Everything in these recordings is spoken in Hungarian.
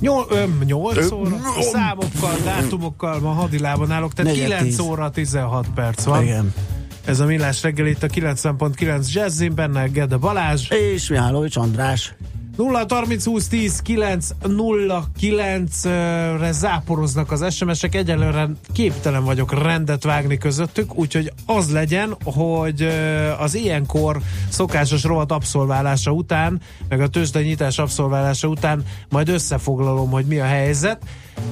Nyol, öm, 8 óra, számokkal, dátumokkal ma hadilában állok, tehát Negyed 9 tíz. óra 16 perc van. Igen. Ez a Millás reggel itt a 90.9 Jazzin, benne Gede Balázs. És Mihálovics András. 0 30 20 10 9 0 9 re záporoznak az SMS-ek, egyelőre képtelen vagyok rendet vágni közöttük, úgyhogy az legyen, hogy az ilyenkor szokásos rovat abszolválása után, meg a tőzsdenyítás abszolválása után majd összefoglalom, hogy mi a helyzet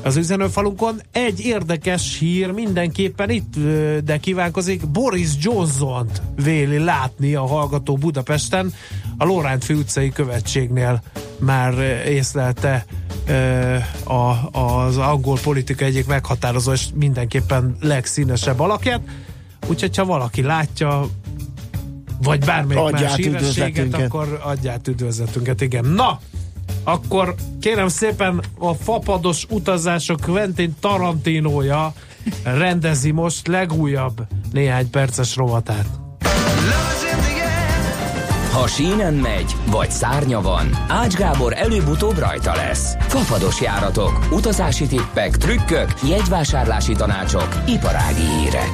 az üzenőfalunkon. Egy érdekes hír mindenképpen itt, de kívánkozik, Boris Johnson véli látni a hallgató Budapesten, a Lórántfi utcai követségnél már észlelte a, az angol politika egyik meghatározó és mindenképpen legszínesebb alakját. Úgyhogy ha valaki látja, vagy bármelyik Adját más hírességet, akkor adját üdvözletünket, igen. Na, akkor kérem szépen a fapados utazások Quentin Tarantinója rendezi most legújabb néhány perces rovatát. Ha sínen megy, vagy szárnya van, Ács Gábor előbb-utóbb rajta lesz. Fafados járatok, utazási tippek, trükkök, jegyvásárlási tanácsok, iparági hírek.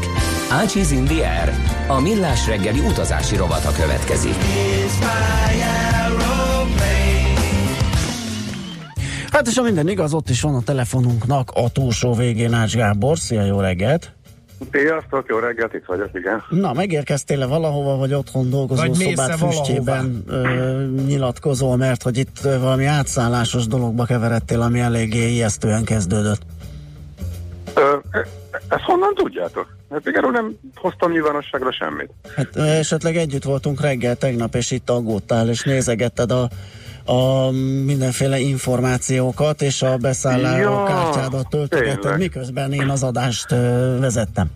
Ácsiz in the air. A millás reggeli utazási rovata következik. Hát és ha minden igaz, ott is van a telefonunknak a túlsó végén Ács Gábor. Szia, jó reggelt! Sziasztok, jó reggelt, itt vagyok, igen. Na, megérkeztél-e valahova, vagy otthon dolgozó Vagy szobát füstjében ö, nyilatkozol, mert hogy itt valami átszállásos dologba keveredtél, ami eléggé ijesztően kezdődött. Ö, e- ezt honnan tudjátok? Hát igen, nem hoztam nyilvánosságra semmit. Hát esetleg együtt voltunk reggel tegnap, és itt aggódtál, és nézegetted a, a mindenféle információkat, és a beszálló Ja, kártyádat töltögetted, miközben én az adást vezettem.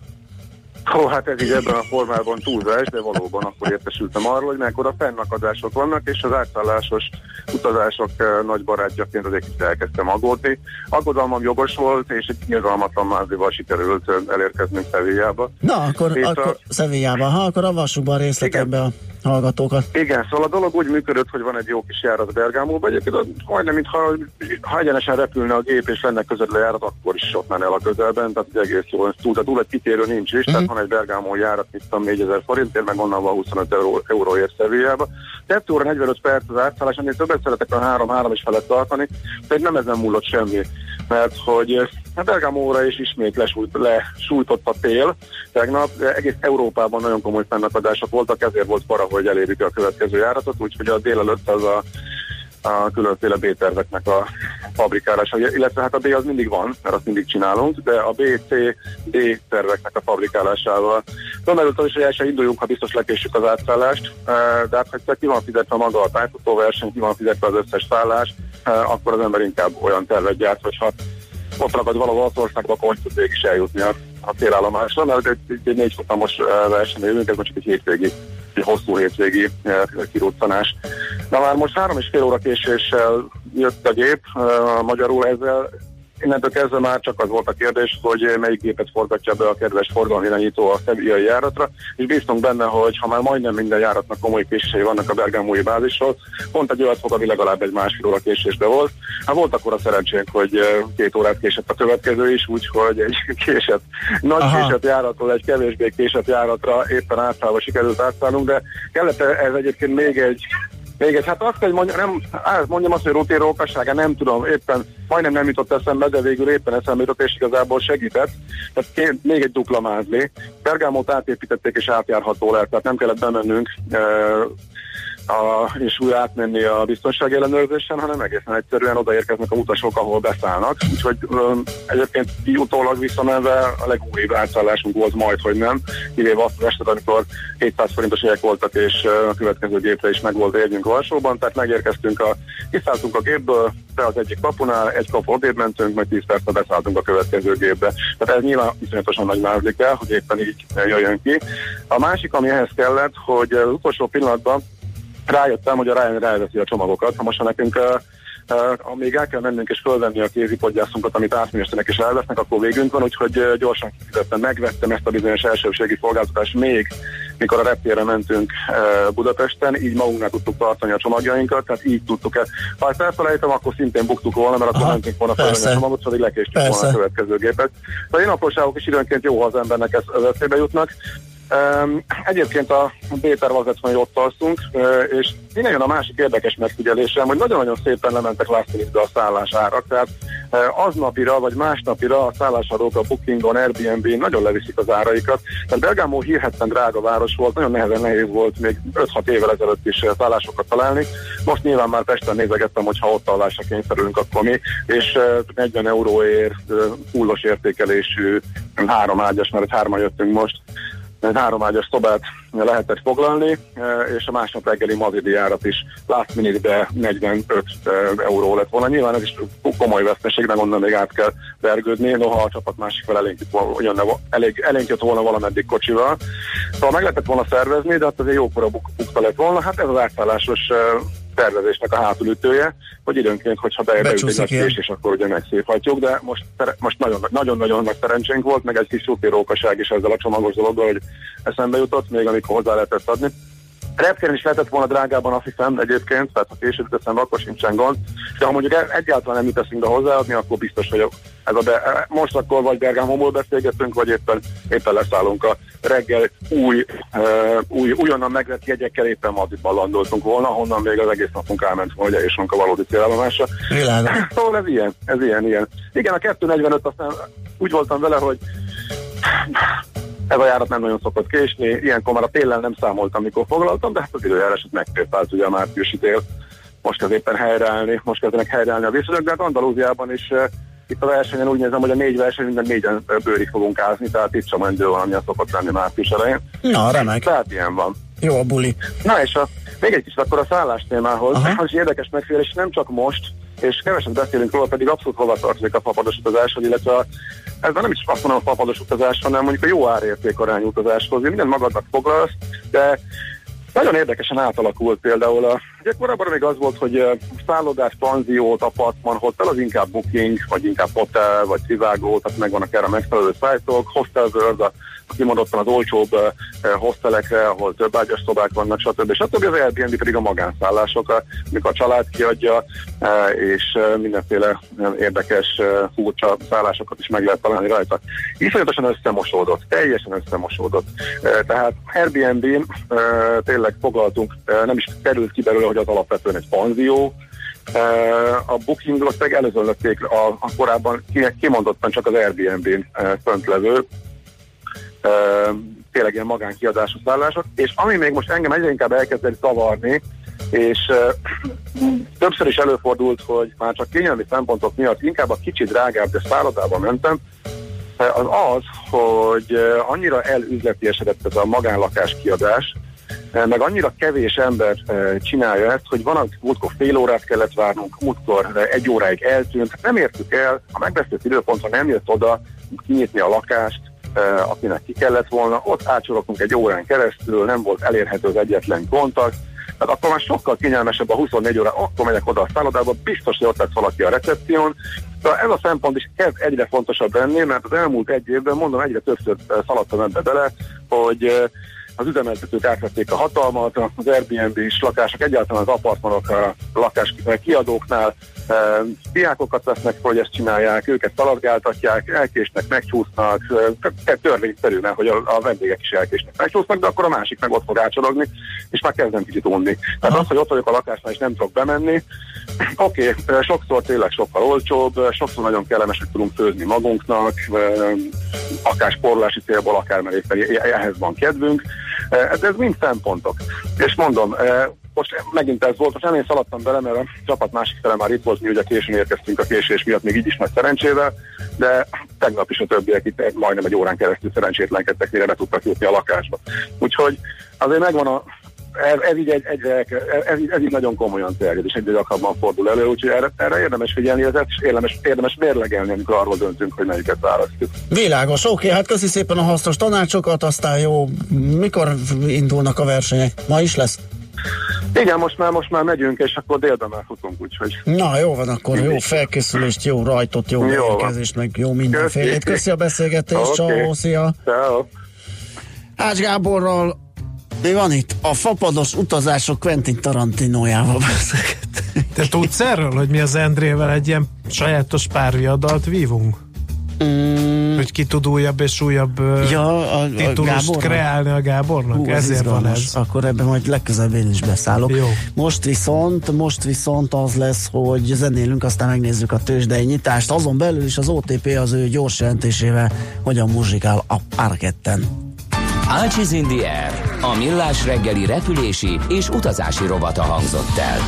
Ó, hát ez így ebben a formában túlzás, de valóban akkor értesültem arról, hogy mekkora fennakadások vannak, és az átszállásos utazások nagy barátjaként azért kicsit elkezdtem aggódni. Aggodalmam jogos volt, és egy nyilvánmatlan mázival sikerült eh, elérkeznünk Szevillába. Na, akkor, És a- akkor Szevijában, ha akkor avassuk be a részletekbe a hallgatókat. Igen, szóval a dolog úgy működött, hogy van egy jó kis járat Bergámóba. Egyébként az majdnem, mintha ha egyenesen repülne a gép és lenne között járat, akkor is ott menne el a közelben, tehát egy egész jó, túl, tehát túl egy kitérő nincs is, tehát van egy Bergámó járat, mit tudom, 4000 forintért, meg onnan van 25 euró, euróért Szevillába. 2 óra 45 perc az átszállás, ennél többet szeretek a 3-3 is felett tartani, tehát nem ezen múlott semmi mert hogy hát Bergamóra is ismét lesújt, lesújtott a tél. Tegnap, egész Európában nagyon komoly fennakadások voltak, ezért volt para, hogy elérjük a következő járatot, úgyhogy a délelőtt az a a különféle B-terveknek a fabrikálása, illetve hát a B az mindig van, mert azt mindig csinálunk, de a B, C, D terveknek a fabrikálásával. Gondoltam is, hogy el se induljunk, ha biztos lekésük az átszállást, de hát ha ki van fizetve maga a tájfutó verseny, ki van fizetve az összes szállás, akkor az ember inkább olyan tervet gyárt, hogyha ott ragad valahol az országban, akkor hogy tud végig is eljutni a, a célállomásra, mert egy, egy, egy négy futamos eh, verseny élünk, ez most egy hétvégi, egy hosszú hétvégi kiruccanás. Na már most három és fél óra késéssel jött a gép, magyarul ezzel Innentől kezdve már csak az volt a kérdés, hogy melyik gépet forgatja be a kedves forgalmi irányító a szevillai járatra, és bíztunk benne, hogy ha már majdnem minden járatnak komoly késései vannak a bergámói bázisról, pont egy olyat fog, ami legalább egy másfél óra késésbe volt. Hát volt akkor a szerencsénk, hogy két órát késett a következő is, úgyhogy egy késett, nagy Aha. késett járatról egy kevésbé késett járatra éppen átszállva sikerült átszállnunk, de kellett ez egyébként még egy még egy, hát azt, hogy mondjam, nem, á, mondjam azt, hogy rutin rókassága, nem tudom, éppen majdnem nem jutott eszembe, de végül éppen eszembe jutott, és igazából segített. Tehát ké, még egy dupla mázli. Bergámót átépítették és átjárható lett, tehát nem kellett bemennünk e, a, és úgy átmenni a biztonsági ellenőrzésen, hanem egészen egyszerűen odaérkeznek a utasok, ahol beszállnak. Úgyhogy um, egyébként utólag visszamenve a legújabb átszállásunk volt majd, hogy nem, kivéve azt az estet, amikor 700 forintos jegyek voltak, és a következő gépre is meg volt érjünk Varsóban, tehát megérkeztünk, a, kiszálltunk a gépből, be az egyik kapunál, egy kapu odébb mentünk, majd 10 percre beszálltunk a következő gépbe. Tehát ez nyilván iszonyatosan nagy mázlik el, hogy éppen így jöjjön ki. A másik, ami ehhez kellett, hogy az utolsó pillanatban rájöttem, hogy a Ryan elveszi a csomagokat. Ha most nekünk uh, uh, amíg el kell mennünk és fölvenni a kézipodgyászunkat, amit átmérstenek és elvesznek, akkor végünk van, úgyhogy gyorsan kifizettem, megvettem ezt a bizonyos elsőségi szolgáltatást még, mikor a reptérre mentünk Budapesten, így magunknál tudtuk tartani a csomagjainkat, tehát így tudtuk el. Ha ezt elfelejtem, akkor szintén buktuk volna, mert akkor Aha, mentünk volna fölvenni a csomagot, szóval lekéstük volna a következő gépet. Tehát én apróságok is időnként jó, ha az embernek ez, ez eszébe jutnak. Um, egyébként a Béter az hogy ott alszunk, és innen jön a másik érdekes megfigyelésem, hogy nagyon-nagyon szépen lementek last a szállásárak, tehát aznapira vagy másnapira a szállásadók a Bookingon, airbnb nagyon leviszik az áraikat. Tehát Belgámó hírhetten drága város volt, nagyon nehezen nehéz volt még 5-6 évvel ezelőtt is szállásokat találni. Most nyilván már Pesten nézegettem, hogy ha ott alásra kényszerülünk, akkor mi, és uh, 40 euróért fullos értékelésű három ágyas, mert hárman jöttünk most, egy háromágyas szobát lehetett foglalni, e, és a másnap reggeli madridi járat is last minute 45 e, euró lett volna. Nyilván ez is komoly veszteség, de onnan még át kell vergődni, noha a csapat másik fel elénk elég, elénk jött volna valameddig kocsival. Szóval meg lehetett volna szervezni, de hát azért jókora bukta lett volna. Hát ez az átszállásos tervezésnek a hátulütője, hogy időnként, hogyha beérjük egy nagy késés, akkor ugye megszéphatjuk, de most, most nagyon-nagyon nagy szerencsénk volt, meg egy kis rókaság is ezzel a csomagos dologgal, hogy eszembe jutott, még amikor hozzá lehetett adni. Reptéren is lehetett volna drágában, azt hiszem egyébként, tehát ha később teszem, akkor sincsen gond. De ha mondjuk egyáltalán nem jut eszünkbe hozzáadni, akkor biztos vagyok. Ez a be, most akkor vagy Bergámomból beszélgetünk, vagy éppen, éppen leszállunk a reggel új, uh, új újonnan megvett jegyekkel éppen Madridban landoltunk volna, honnan még az egész napunk elment volna, hogy a valódi célállomásra. Szóval ez ilyen, ez ilyen, ilyen. Igen, a 245 aztán úgy voltam vele, hogy ez a járat nem nagyon szokott késni, ilyenkor már a télen nem számoltam, mikor foglaltam, de hát az időjárásot megtértált ugye a márciusi tél. Most kezd éppen helyreállni, most kezdenek helyreállni a viszonyok, de hát Andalúziában is uh, itt a versenyen úgy nézem, hogy a négy verseny minden négyen bőrig fogunk ázni, tehát itt sem olyan van, ami a szokott lenni március elején. Na, remek. Tehát ilyen van. Jó a buli. Na és a, még egy kicsit akkor a szállás témához, az érdekes megfélés, nem csak most, és keveset beszélünk róla, pedig abszolút hova tartozik a papados utazás, illetve a, ez nem is azt mondom a papados utazás, hanem mondjuk a jó árérték arányú utazáshoz. Minden magadnak foglalsz, de nagyon érdekesen átalakult például. A, ugye korábban még az volt, hogy szállodás, panziót, apartman, hotel, az inkább booking, vagy inkább hotel, vagy civágó, tehát megvannak erre megfelelő szájtok, hostel world, a kimondottan az olcsóbb uh, hostelekre, ahol több ágyas szobák vannak, stb. stb. Az Airbnb pedig a magánszállások, amikor a család kiadja, uh, és mindenféle érdekes, furcsa szállásokat is meg lehet találni rajta. Iszonyatosan összemosódott, teljesen összemosódott. Tehát Airbnb tényleg foglaltunk, nem is került ki belőle, hogy az alapvetően egy panzió, a Bookingot meg előzönlötték a, a korábban kimondottan csak az Airbnb-n fönt levő tényleg ilyen magánkiadású szállások, és ami még most engem egyre inkább elkezdeni zavarni, és többször is előfordult, hogy már csak kényelmi szempontok miatt inkább a kicsit drágább, de szállodába mentem, az az, hogy annyira elüzletiesedett ez a magánlakás kiadás, meg annyira kevés ember csinálja ezt, hogy van, amikor múltkor fél órát kellett várnunk, múltkor egy óráig eltűnt, nem értük el, a megbeszélt időpontra nem jött oda kinyitni a lakást, akinek ki kellett volna, ott átsoroltunk egy órán keresztül, nem volt elérhető az egyetlen kontakt, tehát akkor már sokkal kényelmesebb a 24 óra, akkor megyek oda a szállodába, biztos, hogy ott lesz valaki a recepción. Tehát ez a szempont is kezd egyre fontosabb lenni, mert az elmúlt egy évben, mondom, egyre többször szaladtam ebbe bele, hogy az üzemeltetők átvették a hatalmat, az Airbnb is lakások, egyáltalán az apartmanok a lakás kiadóknál diákokat vesznek hogy ezt csinálják, őket taladgáltatják, elkésnek, megcsúsznak, törvényszerű, hogy a, a vendégek is elkésnek, megcsúsznak, de akkor a másik meg ott fog ácsorogni, és már kezdem kicsit unni. Tehát az, hogy ott vagyok a lakásnál és nem tudok bemenni, oké, okay, sokszor tényleg sokkal olcsóbb, sokszor nagyon kellemes, hogy tudunk főzni magunknak, akár sporlási célból, akár mert éppen ehhez van kedvünk, de ez mind szempontok. És mondom, most megint ez volt, most nem én szaladtam bele, mert a csapat másik fele már itt volt, mi ugye későn érkeztünk a késés miatt, még így is nagy szerencsével, de tegnap is a többiek itt majdnem egy órán keresztül szerencsétlenkedtek, mire be tudtak jutni a lakásba. Úgyhogy azért megvan a ez, ez, így egy, egyre, ez, ez így nagyon komolyan terjed, és egyre gyakrabban fordul elő, úgyhogy erre, erre érdemes figyelni, ez és érdemes, érdemes mérlegelni, amikor arról döntünk, hogy melyiket választjuk. Világos, oké, hát köszi szépen a hasznos tanácsokat, aztán jó, mikor indulnak a versenyek? Ma is lesz? Igen, most már, most már megyünk, és akkor délben már futunk, úgyhogy... Na, jó van, akkor jó felkészülést, jó rajtot, jó, jó érkezést, meg jó mindenfélét. Köszi a beszélgetést, okay. ciao, szia! Ciao. Ács Gáborral mi van itt? A fapados utazások Quentin Tarantinójával beszélgetünk. Te tudsz erről, hogy mi az Endrével egy ilyen sajátos párviadalt vívunk? Mm. Hogy ki tud újabb és újabb ja, a, a titulust kreálni a Gábornak? Hú, Ezért van ez. Akkor ebben majd legközelebb én is beszállok. Jó. Most viszont, most viszont az lesz, hogy zenélünk, aztán megnézzük a tőzsdei nyitást. Azon belül is az OTP az ő gyors jelentésével hogyan muzsikál a parketten. Ácsiz in the air, a millás reggeli repülési és utazási rovata hangzott el.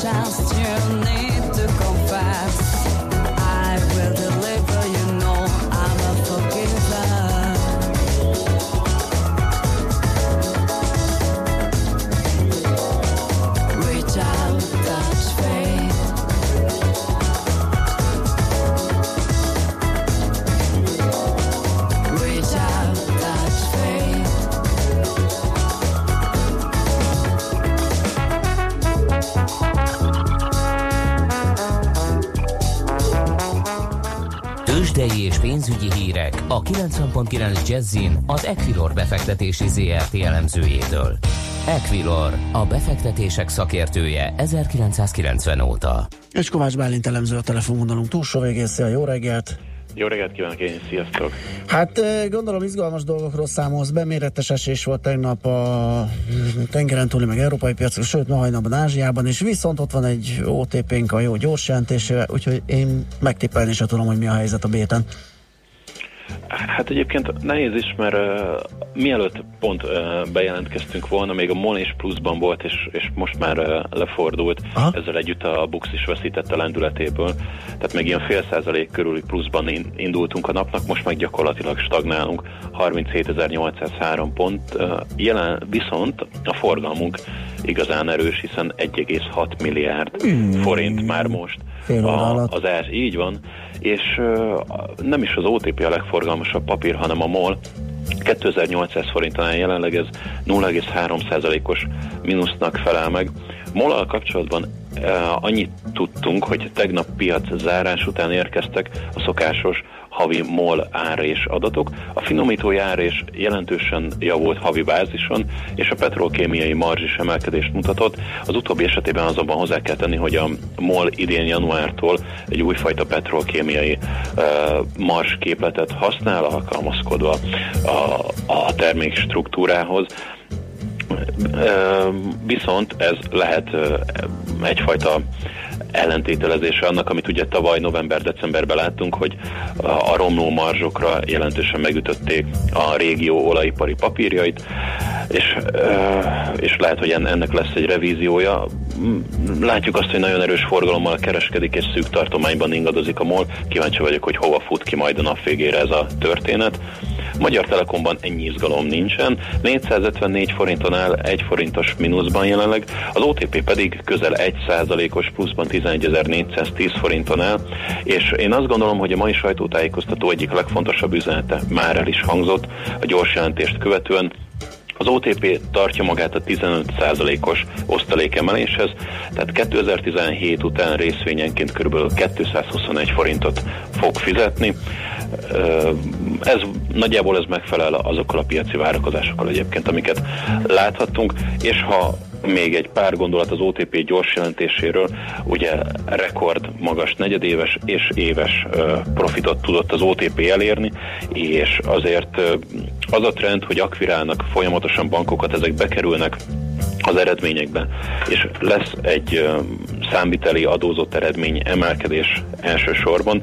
child's journey. 90.9 Jazzin az Equilor befektetési ZRT elemzőjétől. Equilor, a befektetések szakértője 1990 óta. És Kovács Bálint elemző a telefonvonalunk túlsó végészé, jó reggelt! Jó reggelt kívánok én, sziasztok! Hát gondolom izgalmas dolgokról számolsz be, méretes esés volt tegnap a tengeren túli meg európai piacon, sőt ma hajnalban Ázsiában, és viszont ott van egy OTP-nk a jó gyors jelentésével, úgyhogy én megtippelni sem tudom, hogy mi a helyzet a béten. Hát egyébként nehéz is, mert uh, mielőtt pont uh, bejelentkeztünk volna, még a MOL és pluszban volt, és, és most már uh, lefordult. Aha. Ezzel együtt a Bux is veszítette a lendületéből. Tehát még ilyen fél százalék körüli pluszban in, indultunk a napnak, most meg gyakorlatilag stagnálunk. 37.803 pont. Uh, jelen viszont a forgalmunk igazán erős, hiszen 1,6 milliárd mm. forint már most. A, az ás, így van. És nem is az OTP a legforgalmasabb papír, hanem a MOL, 2800 forintonál jelenleg ez 0,3%-os mínusznak felel meg. mol kapcsolatban annyit tudtunk, hogy tegnap piac zárás után érkeztek a szokásos havi MOL ár és adatok. A finomító ár és jelentősen javult havi bázison, és a petrolkémiai marzs is emelkedést mutatott. Az utóbbi esetében azonban hozzá kell tenni, hogy a MOL idén januártól egy újfajta petrolkémiai uh, marzs képletet használ, alkalmazkodva a, a termék struktúrához. Viszont ez lehet egyfajta ellentételezése annak, amit ugye tavaly november-decemberben láttunk, hogy a romló marzsokra jelentősen megütötték a régió olajipari papírjait, és, és lehet, hogy ennek lesz egy revíziója. Látjuk azt, hogy nagyon erős forgalommal kereskedik, és szűk tartományban ingadozik a MOL. Kíváncsi vagyok, hogy hova fut ki majd a nap végére ez a történet. Magyar Telekomban ennyi izgalom nincsen, 454 forinton áll, 1 forintos mínuszban jelenleg, az OTP pedig közel 1 os pluszban 11.410 forinton áll, és én azt gondolom, hogy a mai sajtótájékoztató egyik legfontosabb üzenete már el is hangzott a gyors jelentést követően, az OTP tartja magát a 15%-os osztalékemeléshez, tehát 2017 után részvényenként kb. 221 forintot fog fizetni. Ez nagyjából ez megfelel azokkal a piaci várakozásokkal egyébként, amiket láthattunk, és ha még egy pár gondolat az OTP gyors jelentéséről, ugye rekord magas negyedéves és éves profitot tudott az OTP elérni, és azért az a trend, hogy akvirálnak folyamatosan bankokat, ezek bekerülnek az eredményekben, és lesz egy számviteli adózott eredmény emelkedés elsősorban.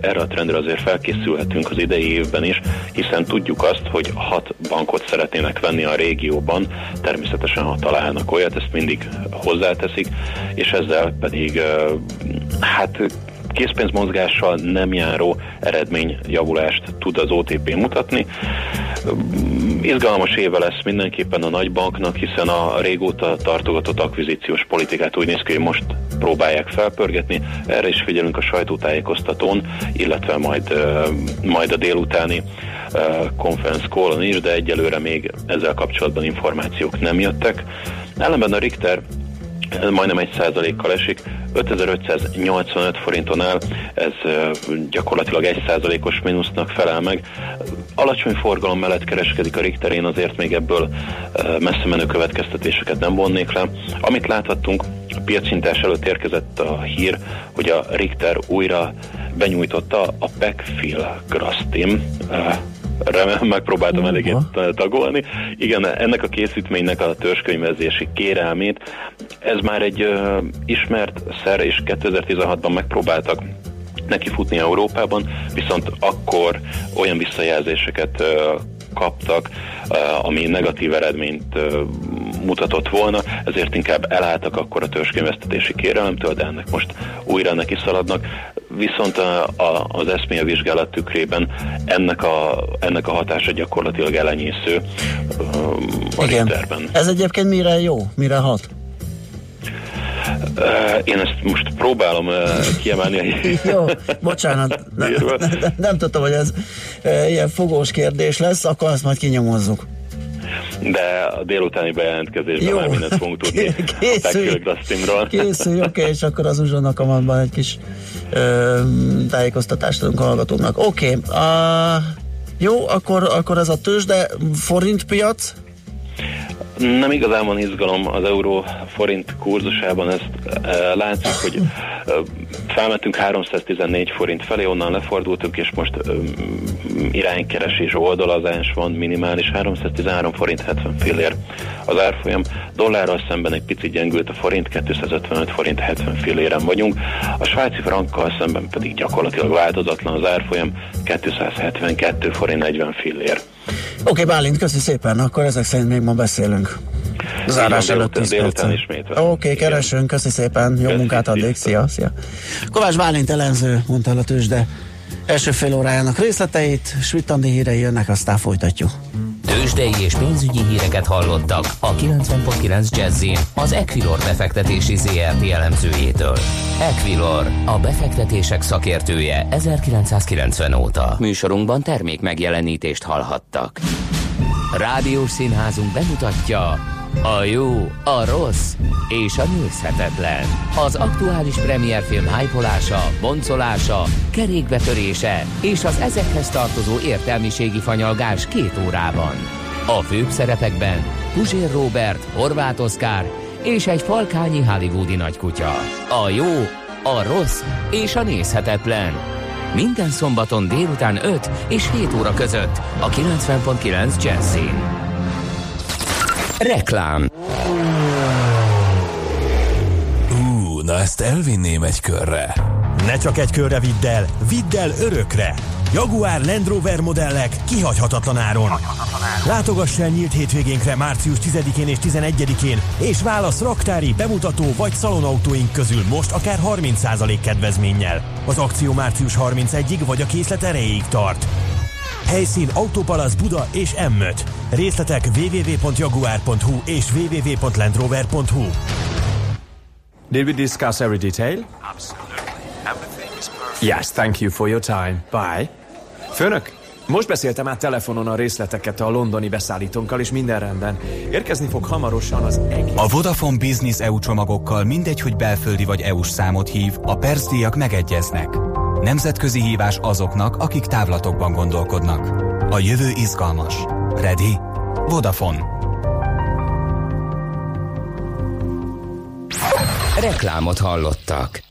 Erre a trendre azért felkészülhetünk az idei évben is, hiszen tudjuk azt, hogy hat bankot szeretnének venni a régióban, természetesen ha találnak olyat, ezt mindig hozzáteszik, és ezzel pedig hát készpénzmozgással nem járó eredményjavulást tud az OTP mutatni. Izgalmas éve lesz mindenképpen a nagybanknak, hiszen a régóta tartogatott akvizíciós politikát úgy néz ki, hogy most próbálják felpörgetni. Erre is figyelünk a sajtótájékoztatón, illetve majd, majd a délutáni conference call is, de egyelőre még ezzel kapcsolatban információk nem jöttek. Ellenben a Richter majdnem egy százalékkal esik, 5585 forinton áll, ez gyakorlatilag egy százalékos mínusznak felel meg. Alacsony forgalom mellett kereskedik a Richterén, azért még ebből messze menő következtetéseket nem vonnék le. Amit láthattunk, a piacintás előtt érkezett a hír, hogy a Richter újra benyújtotta a Backfill Grastim megpróbáltam uh-huh. eléggé tagolni. Igen, ennek a készítménynek a törzskönyvezési kérelmét, ez már egy uh, ismert szer, és 2016-ban megpróbáltak neki futni Európában, viszont akkor olyan visszajelzéseket kaptak, ami negatív eredményt mutatott volna, ezért inkább elálltak akkor a törzskönyvesztetési kérelemtől, de ennek most újra neki szaladnak. Viszont a, a, az eszmény vizsgálat tükrében ennek a, ennek a hatása gyakorlatilag elenyésző a Igen. Ez egyébként mire jó? Mire hat? Én ezt most próbálom kiemelni. Jó, bocsánat, nem, nem, nem tudtam, hogy ez ilyen fogós kérdés lesz, akkor azt majd kinyomozzuk. de a délutáni bejelentkezésben Jó. már mindent fogunk tudni készülj, a Backfield Készülj, oké, okay, és akkor az uzsonnak kamatban egy kis ö, tájékoztatást adunk a hallgatóknak. Oké, okay, jó, akkor, akkor ez a tőzsde forintpiac, nem igazán van izgalom az euró forint kurzusában, ezt e, látszik, hogy e, felmentünk 314 forint felé, onnan lefordultunk, és most e, iránykeresés oldalazás van, minimális 313 forint 70 fillér az árfolyam. Dollárral szemben egy picit gyengült a forint, 255 forint 70 filléren vagyunk, a svájci frankkal szemben pedig gyakorlatilag változatlan az árfolyam, 272 forint 40 fillér. Oké, okay, Bálint, köszi szépen, akkor ezek szerint még ma beszélünk. Zárás előtt 10 Oké, okay, keresünk, köszi szépen, jó köszi, munkát addig, szia, szia. Kovács Bálint elemző, mondta a tőzsde első fél órájának részleteit, Svittandi hírei jönnek, aztán folytatjuk. Tőzsdei és pénzügyi híreket hallottak a 90.9 jazz az Equilor befektetési ZRT elemzőjétől. Equilor, a befektetések szakértője 1990 óta. Műsorunkban termék megjelenítést hallhattak. Rádiós színházunk bemutatja a jó, a rossz és a nézhetetlen. Az aktuális premierfilm hypolása, boncolása, kerékbetörése és az ezekhez tartozó értelmiségi fanyalgás két órában. A főbb szerepekben Puzsér Robert, Horváth Oszkár és egy falkányi hollywoodi nagykutya. A jó, a rossz és a nézhetetlen. Minden szombaton délután 5 és 7 óra között a 90.9 Jazzin. Reklám Ú, na ezt elvinném egy körre. Ne csak egy körre vidd el, vidd el örökre! Jaguar Land Rover modellek kihagyhatatlan áron. Látogass el nyílt hétvégénkre március 10-én és 11-én, és válasz raktári, bemutató vagy szalonautóink közül most akár 30% kedvezménnyel. Az akció március 31-ig vagy a készlet erejéig tart. Helyszín Autopalasz Buda és M5. Részletek www.jaguar.hu és www.landrover.hu Did we discuss every detail? Absolutely. Everything is perfect. Yes, thank you for your time. Bye. Főnök, most beszéltem át telefonon a részleteket a londoni beszállítónkkal, és minden rendben. Érkezni fog hamarosan az egész... A Vodafone Business EU csomagokkal mindegy, hogy belföldi vagy EU-s számot hív, a percdíjak megegyeznek. Nemzetközi hívás azoknak, akik távlatokban gondolkodnak. A jövő izgalmas. Ready? Vodafone. Reklámot hallottak.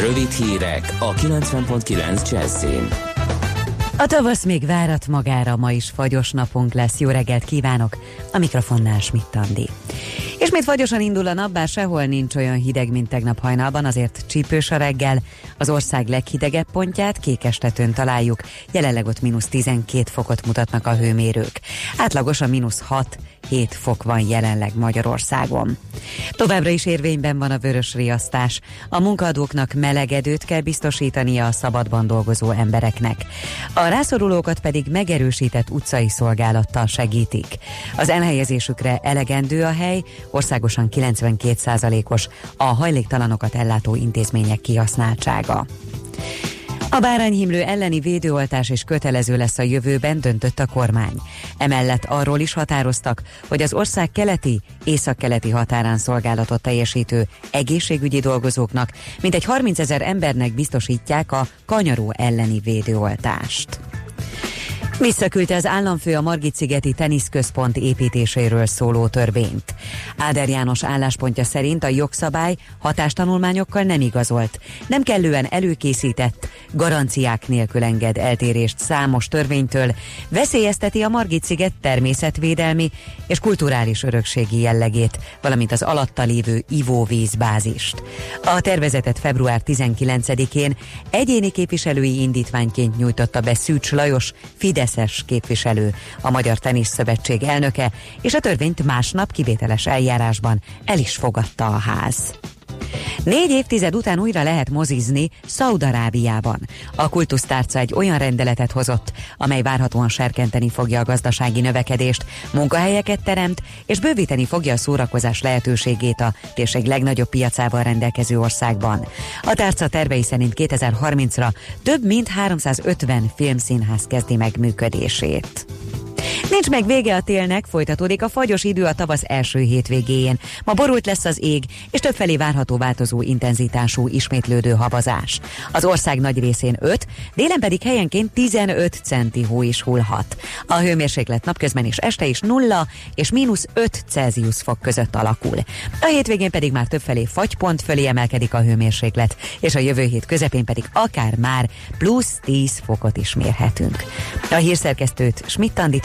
Rövid hírek a 90.9 Jazzin. A tavasz még várat magára, ma is fagyos napunk lesz. Jó reggelt kívánok! A mikrofonnál Schmidt Andi. Ismét fagyosan indul a nap, bár sehol nincs olyan hideg, mint tegnap hajnalban, azért csípős a reggel. Az ország leghidegebb pontját Kékestetőn találjuk, jelenleg ott mínusz 12 fokot mutatnak a hőmérők. Átlagosan mínusz 6 7 fok van jelenleg Magyarországon. Továbbra is érvényben van a vörös riasztás. A munkaadóknak melegedőt kell biztosítania a szabadban dolgozó embereknek. A rászorulókat pedig megerősített utcai szolgálattal segítik. Az elhelyezésükre elegendő a hely, országosan 92%-os a hajléktalanokat ellátó intézmények kihasználtsága. A bárányhimlő elleni védőoltás is kötelező lesz a jövőben, döntött a kormány. Emellett arról is határoztak, hogy az ország keleti, északkeleti határán szolgálatot teljesítő egészségügyi dolgozóknak mintegy 30 ezer embernek biztosítják a kanyaró elleni védőoltást. Visszaküldte az államfő a Margit-szigeti teniszközpont építéséről szóló törvényt. Áder János álláspontja szerint a jogszabály hatástanulmányokkal nem igazolt, nem kellően előkészített, garanciák nélkül enged eltérést számos törvénytől, veszélyezteti a Margit-sziget természetvédelmi és kulturális örökségi jellegét, valamint az alatta lévő ivóvízbázist. A tervezetet február 19-én egyéni képviselői indítványként nyújtotta be Szűcs Lajos, Fidesz Fideszes képviselő, a Magyar Tenisz Szövetség elnöke, és a törvényt másnap kivételes eljárásban el is fogadta a ház. Négy évtized után újra lehet mozizni Szaudarábiában. A kultusztárca egy olyan rendeletet hozott, amely várhatóan serkenteni fogja a gazdasági növekedést, munkahelyeket teremt, és bővíteni fogja a szórakozás lehetőségét a térség legnagyobb piacával rendelkező országban. A tárca tervei szerint 2030-ra több mint 350 filmszínház kezdi meg működését. Nincs meg vége a télnek, folytatódik a fagyos idő a tavasz első hétvégéjén. Ma borult lesz az ég, és többfelé várható változó intenzitású ismétlődő havazás. Az ország nagy részén 5, délen pedig helyenként 15 centi hó is hullhat. A hőmérséklet napközben is este is 0 és mínusz 5 Celsius fok között alakul. A hétvégén pedig már többfelé fagypont fölé emelkedik a hőmérséklet, és a jövő hét közepén pedig akár már plusz 10 fokot is mérhetünk. A hírszerkesztőt Schmidt-Tandit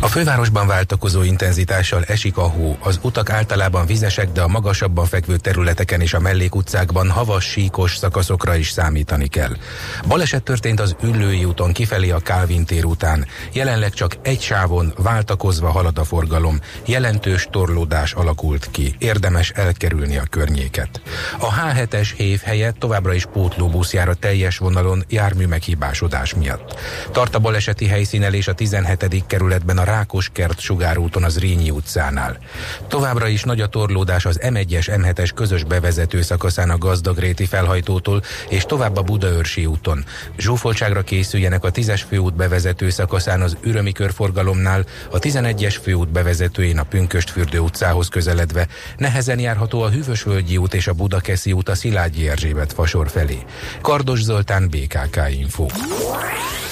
a fővárosban váltakozó intenzitással esik a hó. Az utak általában vizesek, de a magasabban fekvő területeken és a mellékutcákban havas, síkos szakaszokra is számítani kell. Baleset történt az Üllői úton kifelé a Kálvin tér után. Jelenleg csak egy sávon váltakozva halad a forgalom. Jelentős torlódás alakult ki. Érdemes elkerülni a környéket. A H7-es év helyett továbbra is pótlóbusz jár a teljes vonalon jármű meghibásodás miatt. Tart a baleseti helyszínelés a 17. kerületben a Rákoskert sugárúton az Rényi utcánál. Továbbra is nagy a torlódás az M1-es M7-es közös bevezető szakaszán a Gazdagréti felhajtótól és tovább a Budaörsi úton. Zsúfoltságra készüljenek a 10-es főút bevezető szakaszán az Ürömi körforgalomnál, a 11-es főút bevezetőjén a Pünköstfürdő utcához közeledve. Nehezen járható a Hűvösvölgyi út és a Budakeszi út a Szilágyi Erzsébet fasor felé. Kardos Zoltán, BKK Info.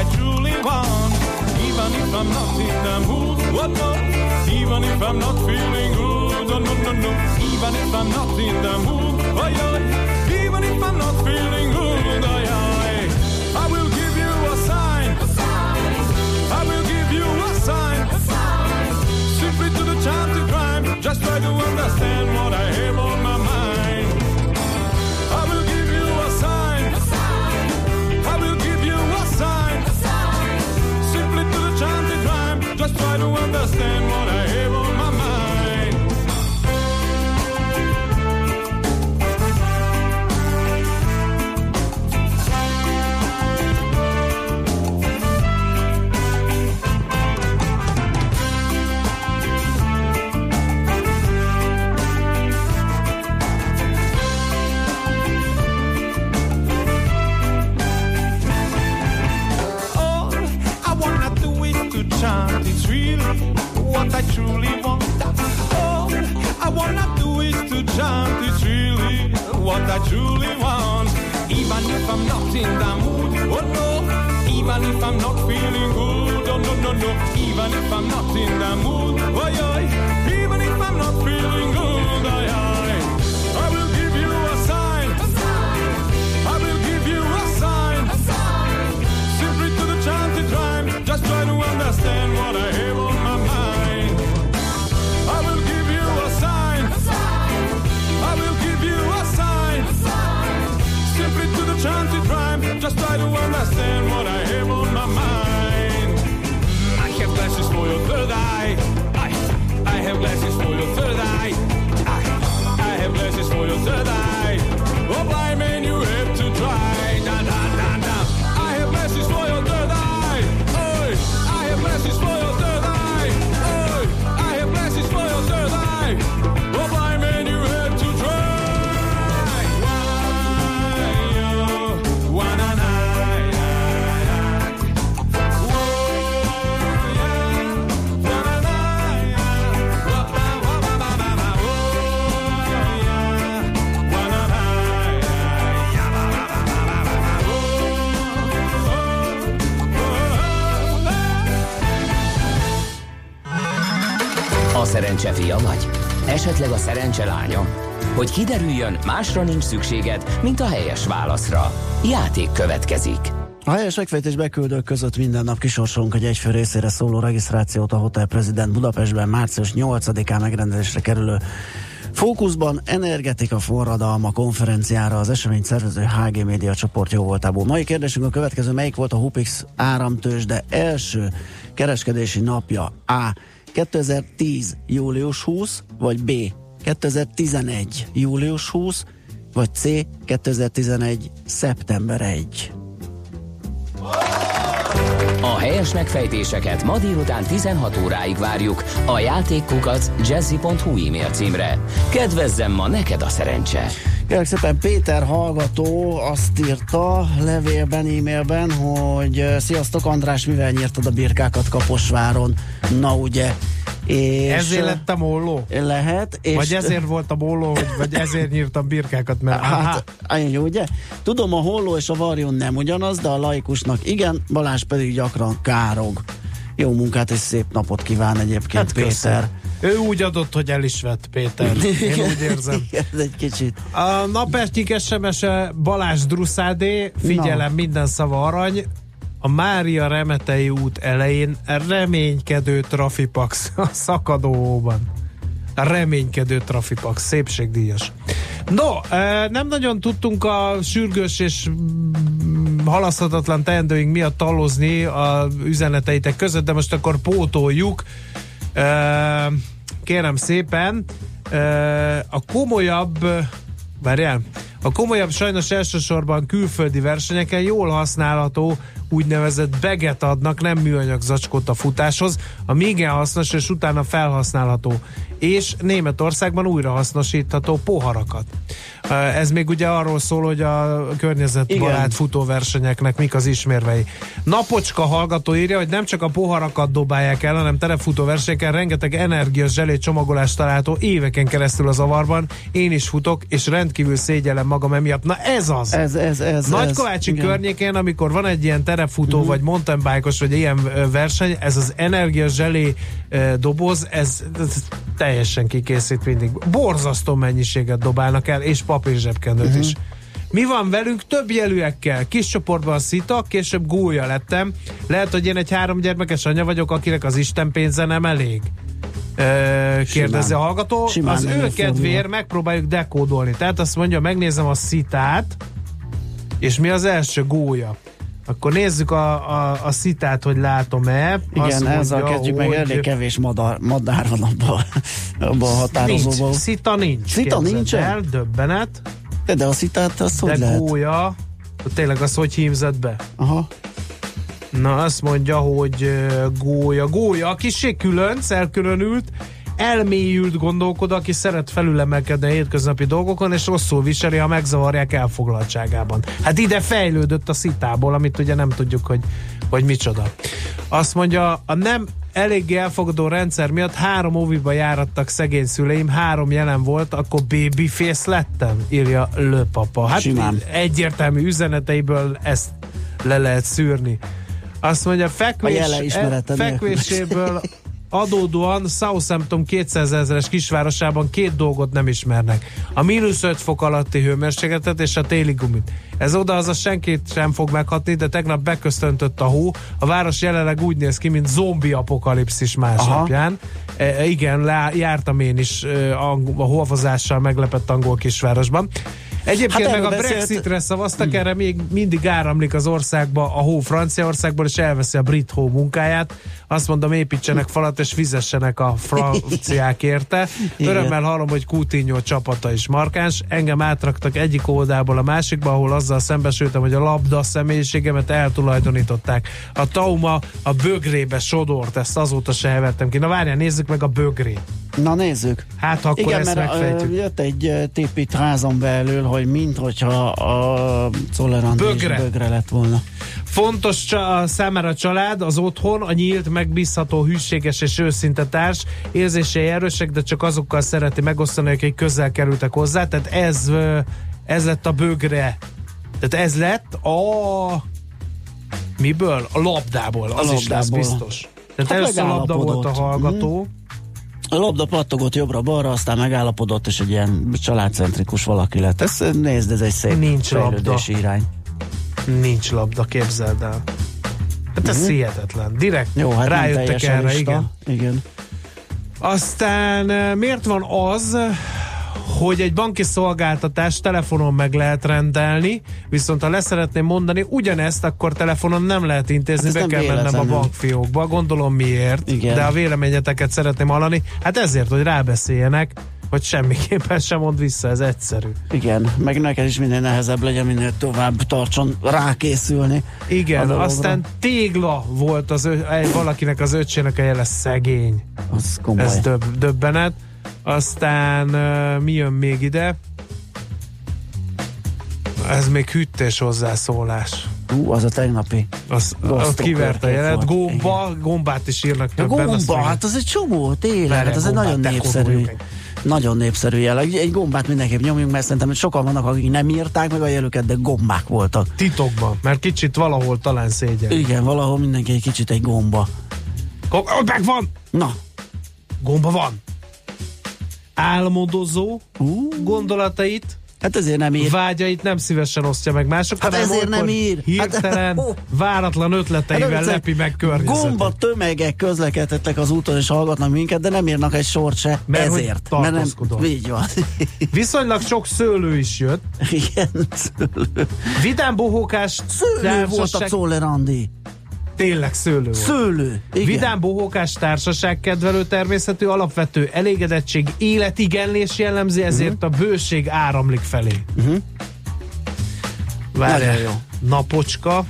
I truly want. Even if I'm not in the mood, what no? Even if I'm not feeling good, oh, no, no, no. Even if I'm not in the mood, oh, yeah. Even if I'm not feeling good, oh, yeah. I will give you a sign. I will give you a sign. Simply to the child to crime. Just try to understand what I have. time to truly what I truly want. Even if I'm not in the mood, oh no. Even if I'm not feeling good, oh no, no, no. Even if I'm not in the mood, oh yo. Even if I'm not feeling good. Szerencse? Hogy kiderüljön, másra nincs szükséged, mint a helyes válaszra. Játék következik. A helyes megfejtés beküldők között minden nap kisorsolunk egy egyfő részére szóló regisztrációt a Hotel President Budapestben március 8-án megrendezésre kerülő Fókuszban energetika forradalma konferenciára az esemény szervező HG Média csoport jó voltából. Mai kérdésünk a következő, melyik volt a Hupix áramtős, de első kereskedési napja? A. 2010. július 20, vagy B. 2011. július 20, vagy C. 2011. szeptember 1. A helyes megfejtéseket ma délután 16 óráig várjuk a játékkukat jazzy.hu e-mail címre. Kedvezzem ma neked a szerencse! Kérlek szépen Péter hallgató azt írta levélben, e-mailben, hogy sziasztok András, mivel nyírtad a birkákat Kaposváron? Na ugye, és ezért lett a molló? Lehet. És vagy ezért volt a molló, vagy ezért nyírtam birkákat, mert hát, ennyi, ugye? Tudom, a holló és a varjon nem ugyanaz, de a laikusnak igen, Balázs pedig gyakran károg. Jó munkát és szép napot kíván egyébként hát Péter. Köszön. Ő úgy adott, hogy el is vett Péter. Én úgy érzem. Igen, egy kicsit. A napestnyik sms -e Balázs Druszádé, figyelem, Na. minden szava arany, a Mária Remetei út elején reménykedő trafipax a szakadóban. Reménykedő trafipax, szépségdíjas. No, nem nagyon tudtunk a sürgős és halaszthatatlan teendőink miatt talozni a üzeneteitek között, de most akkor pótoljuk. Kérem szépen, a komolyabb Várjál, a komolyabb sajnos elsősorban külföldi versenyeken jól használható úgynevezett beget adnak, nem műanyag zacskót a futáshoz, ami igen hasznos és utána felhasználható és Németországban újrahasznosítható poharakat. Ez még ugye arról szól, hogy a környezetbarát futóversenyeknek mik az ismérvei. Napocska hallgató írja, hogy nem csak a poharakat dobálják el, hanem terepfutóversenyeken rengeteg energia zselé csomagolást található éveken keresztül az avarban. Én is futok, és rendkívül szégyellem magam emiatt. Na ez az! Ez, ez, ez, Nagykovácsi ez, környékén, amikor van egy ilyen terepfutó, uh-huh. vagy mountainbike vagy ilyen verseny, ez az energia zselé doboz, ez, ez teljesen kikészít mindig. Borzasztó mennyiséget dobálnak el, és papír zsebkendőt uh-huh. is. Mi van velünk? Több jelűekkel. Kis csoportban szita, később gólya lettem. Lehet, hogy én egy három gyermekes anya vagyok, akinek az Isten pénze nem elég. kérdezi a hallgató. Simán az ő kedvéért megpróbáljuk dekódolni. Tehát azt mondja, megnézem a szitát, és mi az első gólya? Akkor nézzük a, a, a szitát, hogy látom-e. Igen, ezzel kezdjük hogy... meg, elég kevés madár, madár van abban abba a határozóban. Nincs, szita nincs. Szita nincs? El, döbbenet. De, de a szitát az hogy lehet? gólya, tényleg az hogy hímzett be? Aha. Na, azt mondja, hogy gólya. Gólya, kicsi különc, elkülönült, elmélyült gondolkod, aki szeret felülemelkedni a hétköznapi dolgokon, és rosszul viseli, ha megzavarják elfoglaltságában. Hát ide fejlődött a szitából, amit ugye nem tudjuk, hogy, hogy micsoda. Azt mondja, a nem eléggé elfogadó rendszer miatt három óviba járattak szegény szüleim, három jelen volt, akkor babyface lettem, írja Löpapa. Hát Simán. egyértelmű üzeneteiből ezt le lehet szűrni. Azt mondja, fekvés, e, fekvéséből adódóan Southampton 200 ezeres kisvárosában két dolgot nem ismernek. A mínusz 5 fok alatti hőmérsékletet és a téli gumit. Ez oda az a senkit sem fog meghatni, de tegnap beköszöntött a hó. A város jelenleg úgy néz ki, mint zombi apokalipszis másnapján. E, igen, lá, jártam én is e, a, a hóvazással meglepett angol kisvárosban. Egyébként hát meg a beszélt... Brexitre szavaztak, hmm. erre még mindig áramlik az országba a hó Franciaországból, és elveszi a brit hó munkáját. Azt mondom, építsenek falat, és fizessenek a franciák érte. Örömmel hallom, hogy Coutinho csapata is markáns. Engem átraktak egyik oldából a másikba, ahol azzal szembesültem, hogy a labda személyiségemet eltulajdonították. A Tauma a bögrébe sodort, ezt azóta se hevertem ki. Na várjál, nézzük meg a bögrét. Na nézzük. Hát akkor Igen, ezt mert megfejtjük. jött egy tép itt házon belül, hogy minthogyha a Czoller bögre. bögre lett volna. Fontos csa- számára a család, az otthon, a nyílt, megbízható, hűséges és őszinte társ. Érzései erősek, de csak azokkal szereti megosztani, akik közel kerültek hozzá. Tehát ez, ez lett a bögre. Tehát ez lett a... Miből? A labdából. Az a labdából. is lesz biztos. Tehát hát először a labda volt a hallgató. Hmm A labda pattogott jobbra-balra, aztán megállapodott, és egy ilyen családcentrikus valaki lett. Ez, nézd, ez egy szép Nincs fejlődési labda. irány. Nincs labda, képzeld el. Hát ez Mhm. hihetetlen. Direkt Jó, hát rájöttek erre, lista. igen. igen. Aztán eh, miért van az, hogy egy banki szolgáltatást telefonon meg lehet rendelni, viszont ha leszeretném mondani ugyanezt, akkor telefonon nem lehet intézni, Hát be kell mennem a véletlenül. bankfiókba, gondolom miért, Igen. de a véleményeteket szeretném hallani. Hát ezért, hogy rábeszéljenek, hogy semmiképpen sem mond vissza, ez egyszerű. Igen, meg neked is minél nehezebb legyen, minél tovább tartson rákészülni. a Igen, dologra. aztán tégla volt az egy, valakinek az öcsének a jele szegény. Az komoly. Ez döbb, döbbenet. Aztán uh, mi jön még ide? Ez még hűtés hozzászólás. Ú, az a tegnapi. Az, az kiverte a jelet. Gomba, gombát is írnak A többen. azt gomba, meg- hát az egy csomó, tényleg, hát az egy nagyon népszerű. meg. Nagyon népszerű jel. Egy, egy gombát mindenképp nyomjunk, mert szerintem sokan vannak, akik nem írták meg a jelöket, de gombák voltak. Titokban, mert kicsit valahol talán szégyen. Igen, valahol mindenki egy kicsit egy gomba. Gomba, oh, megvan! Na, Gomba van! Álmodozó gondolatait, hát ezért nem ír. vágyait nem szívesen osztja meg másokkal, Hát ezért nem ír. Hirtelen, Hát- váratlan ötleteivel Hát lepi meg környezetét. Gomba tömegek közlekedhettek az úton és hallgatnak minket, de nem írnak egy sort se. Mert ezért. Mert nem, így van. Viszonylag sok szőlő is jött. Igen, szőlő. Vidám bohókás Szőlő volt a társaság- Czoller Andi. Tényleg szőlő volt. Szőlő. Igen. Vidám bohókás társaság kedvelő természetű, alapvető elégedettség, életigenlés jellemzi, ezért a bőség áramlik felé. Uh-huh. Várjál, Nagyon jó. napocska.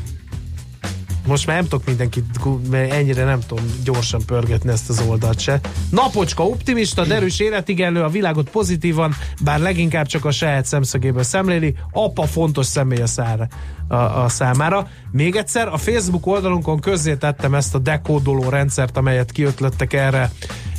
Most már nem tudok mindenkit, mert ennyire nem tudom gyorsan pörgetni ezt az oldalt se. Napocska optimista, derűs életigenlő, a világot pozitívan, bár leginkább csak a saját szemszögéből szemléli. Apa fontos személy a, szára, a, a számára. Még egyszer, a Facebook oldalunkon közzétettem ezt a dekódoló rendszert, amelyet kiötlöttek erre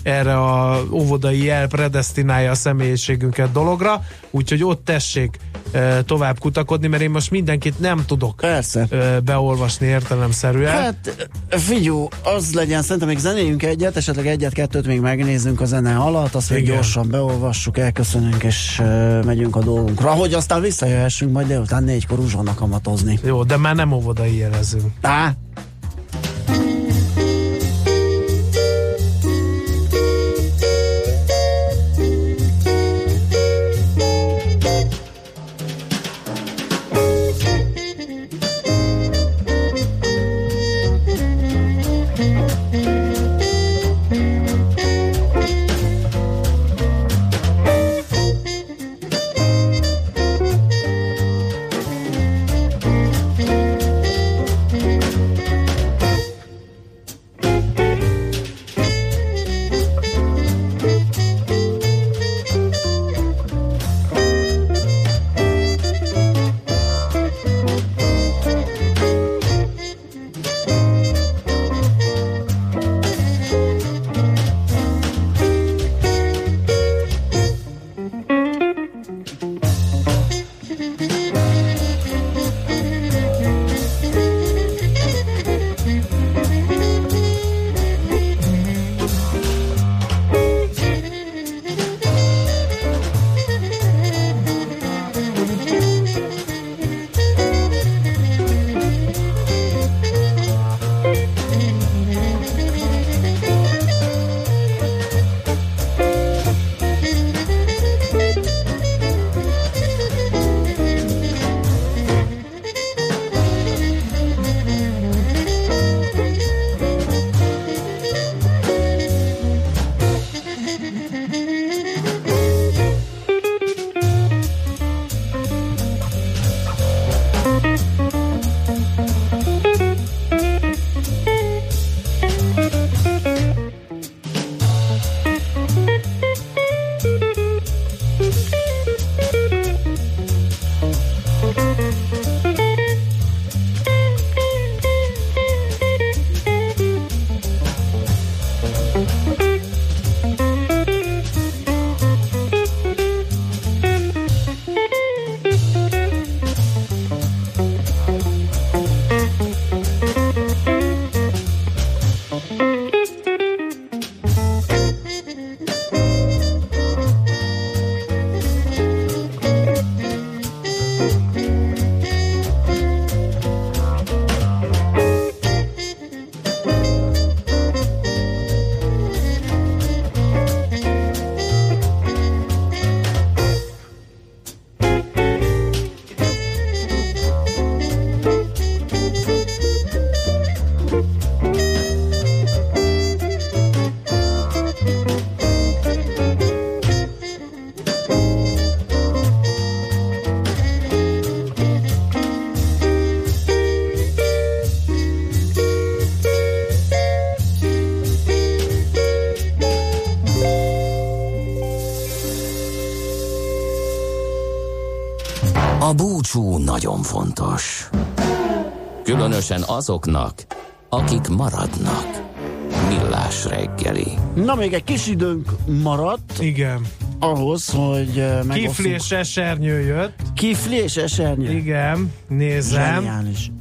erre a óvodai jel predestinálja a személyiségünket dologra, úgyhogy ott tessék e, tovább kutakodni, mert én most mindenkit nem tudok Persze. e, beolvasni értelemszerűen. Hát figyú, az legyen, szerintem még zenéljünk egyet, esetleg egyet-kettőt még megnézzünk a zene alatt, azt még gyorsan beolvassuk, elköszönünk és uh, megyünk a dolgunkra, hogy aztán visszajöhessünk majd délután négykor uzsonnak kamatozni. Jó, de már nem óvodai jelezünk. Á, nagyon fontos. Különösen azoknak, akik maradnak. Millás reggeli. Na, még egy kis időnk maradt. Igen. Ahhoz, hogy Kifli és esernyő jött. Kifli és esernyő? Igen, nézem. Zseniális.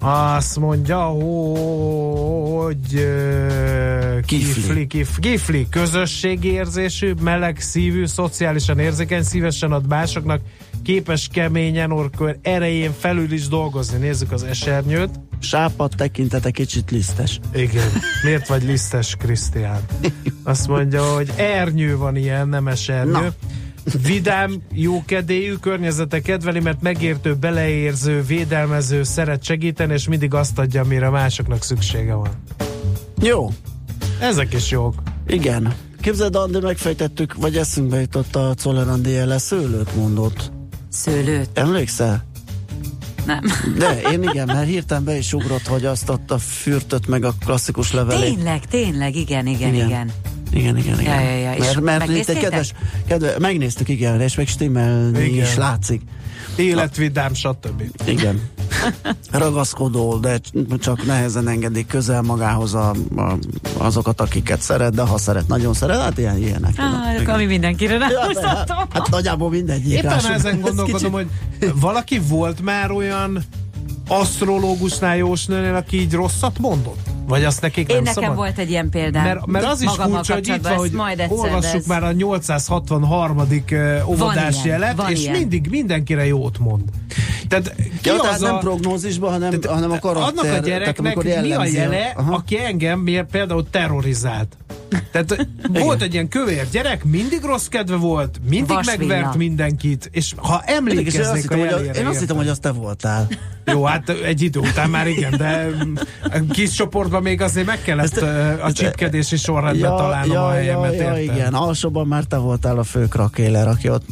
Azt mondja, hogy uh, kifli, kif, kifli, közösségi érzésű, meleg szívű, szociálisan érzékeny, szívesen ad másoknak, képes keményen, orkör erején felül is dolgozni. Nézzük az esernyőt. Sápad tekintete kicsit lisztes. Igen. Miért vagy lisztes, Krisztián? Azt mondja, hogy ernyő van ilyen, nem esernyő. Na. Vidám, jókedélyű környezete kedveli, mert megértő, beleérző, védelmező, szeret segíteni, és mindig azt adja, amire másoknak szüksége van. Jó. Ezek is jók. Igen. Képzeld, Andi, megfejtettük, vagy eszünkbe jutott a Czoller Andi szőlőt mondott. Szőlőt? Emlékszel? Nem. De én igen, mert hirtelen be is ugrott, hogy azt adta fürtöt meg a klasszikus levelét. Tényleg, tényleg, igen, igen, igen. igen. Igen, igen, igen. Ja, ja, ja. Mert, mert itt egy kedves, kedves, megnéztük, igen, és meg stimmelni igen. is látszik. Életvidám, stb. Igen. Ragaszkodó, de csak nehezen engedik közel magához a, a, azokat, akiket szeret, de ha szeret, nagyon szeret, hát ilyen, ilyenek. Ah, ami mindenkire nem ja, hát, hát nagyjából mindegy. Éppen ezen gondolkodom, hogy valaki volt már olyan asztrológusnál Jósnőnél, aki így rosszat mondott? Vagy azt nekik Én nem nekem szabad? volt egy ilyen példám. Mert, mert az is furcsa, hogy itt van, hogy majd olvassuk már a 863. Uh, óvodás jelet, és ilyen. mindig mindenkire jót mond. Tehát, ki ja, az tehát a, nem prognózisban, hanem, tehát, hanem a karakter. Annak a gyereknek tehát, mi a jele, Aha. aki engem miért például terrorizált? Tehát volt egy ilyen kövér gyerek, mindig rossz kedve volt, mindig Vasvilla. megvert mindenkit, és ha emlékeznék a jelére, Én azt hittem, hogy az te voltál. Jó, hát egy idő után már igen, de kis csoportban még azért meg kellett ezt, a csipkedési sorrendben ja, találnom ja, a helyemet. Ja, ja, igen, alsóban már te voltál a fő krakéler, aki ott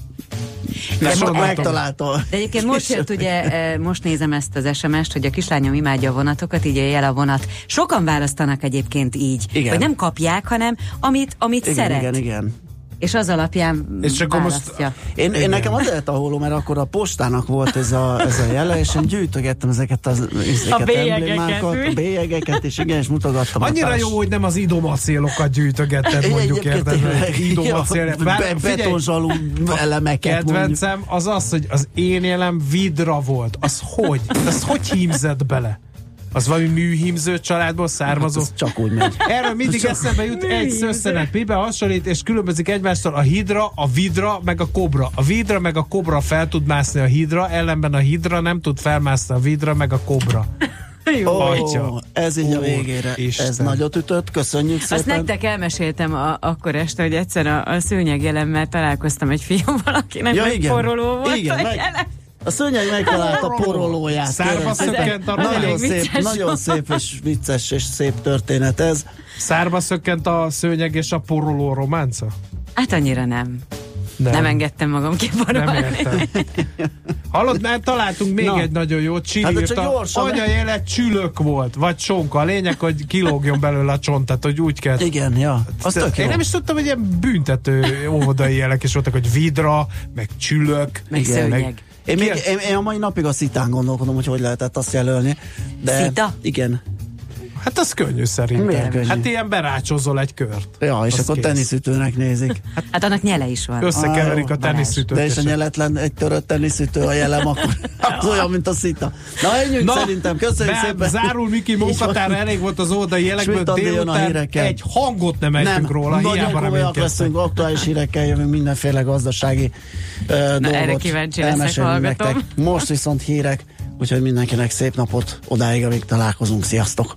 de most megtalálta. De egyébként most jött ugye, most nézem ezt az SMS-t, hogy a kislányom imádja a vonatokat, így jel a vonat. Sokan választanak egyébként így, igen. hogy nem kapják, hanem amit, amit igen, szeret. Igen, igen és az alapján és akkor most én, én nekem azért a hóló, mert akkor a postának volt ez a, ez a jele, és én gyűjtögettem ezeket az ezeket a bélyegeket, a bélyegeket, és igen, és mutogattam. Annyira jó, hogy nem az idomacélokat gyűjtögetted, mondjuk érted, idomacél. Be, betonzsalú elemeket. Kedvencem az az, hogy az én jelem vidra volt. Az hogy? Az hogy hímzett bele? Az valami műhímző családból származó? Hát csak úgy megy. Erről mindig csak eszembe jut egy szösszenet. Mibe hasonlít és különbözik egymástól a hidra, a vidra, meg a kobra. A vidra meg a kobra fel tud mászni a hidra, ellenben a hidra nem tud felmászni a vidra, meg a kobra. Jó. Oh, ez így a végére. Isten. Ez nagyot ütött, köszönjük szépen. Azt nektek elmeséltem a, akkor este, hogy egyszer a, a szőnyegjelemmel találkoztam egy fiúval, akinek ja, igen. forroló volt igen, a meg, a szőnyeg megtalálta porolóját. Szárba szökkent a nagyon szép, nagyon szép és vicces és szép történet ez. Szárba szökkent a szőnyeg és a poroló románca? Hát annyira nem. Nem. nem engedtem magam kiporolni. Hallod, mert találtunk még Na. egy nagyon jó Csili hát, írta, anya csülök volt, vagy csonka. A lényeg, hogy kilógjon belőle a csont, tehát hogy úgy kell. Igen, ja. Azt Én jó. nem is tudtam, hogy ilyen büntető óvodai jelek is voltak, hogy vidra, meg csülök, meg Igen, szőnyeg. Meg én, még, én, én a mai napig a szitán gondolkodom, hogy hogy lehetett azt jelölni. De Szita? Igen. Hát az könnyű szerintem. Miért könnyű? Hát ilyen berácsozol egy kört. Ja, és akkor kész. teniszütőnek nézik. Hát, hát annak nyele is van. Összekeverik ah, a teniszütőt. De és a nyeletlen egy törött teniszütő a jelem, akkor az olyan, mint a szita. Na, ennyi szerintem. Köszönjük be, szépen. Zárul Miki munkatára, elég volt az oldai jelekből. Délután egy hangot nem ejtünk róla. Nagyon komolyak leszünk, aktuális hírekkel jövünk mindenféle gazdasági uh, dolgot. Erre kíváncsi leszek, hallgatom. Most viszont hírek, úgyhogy mindenkinek szép napot, odáig, amíg találkozunk. Sziasztok!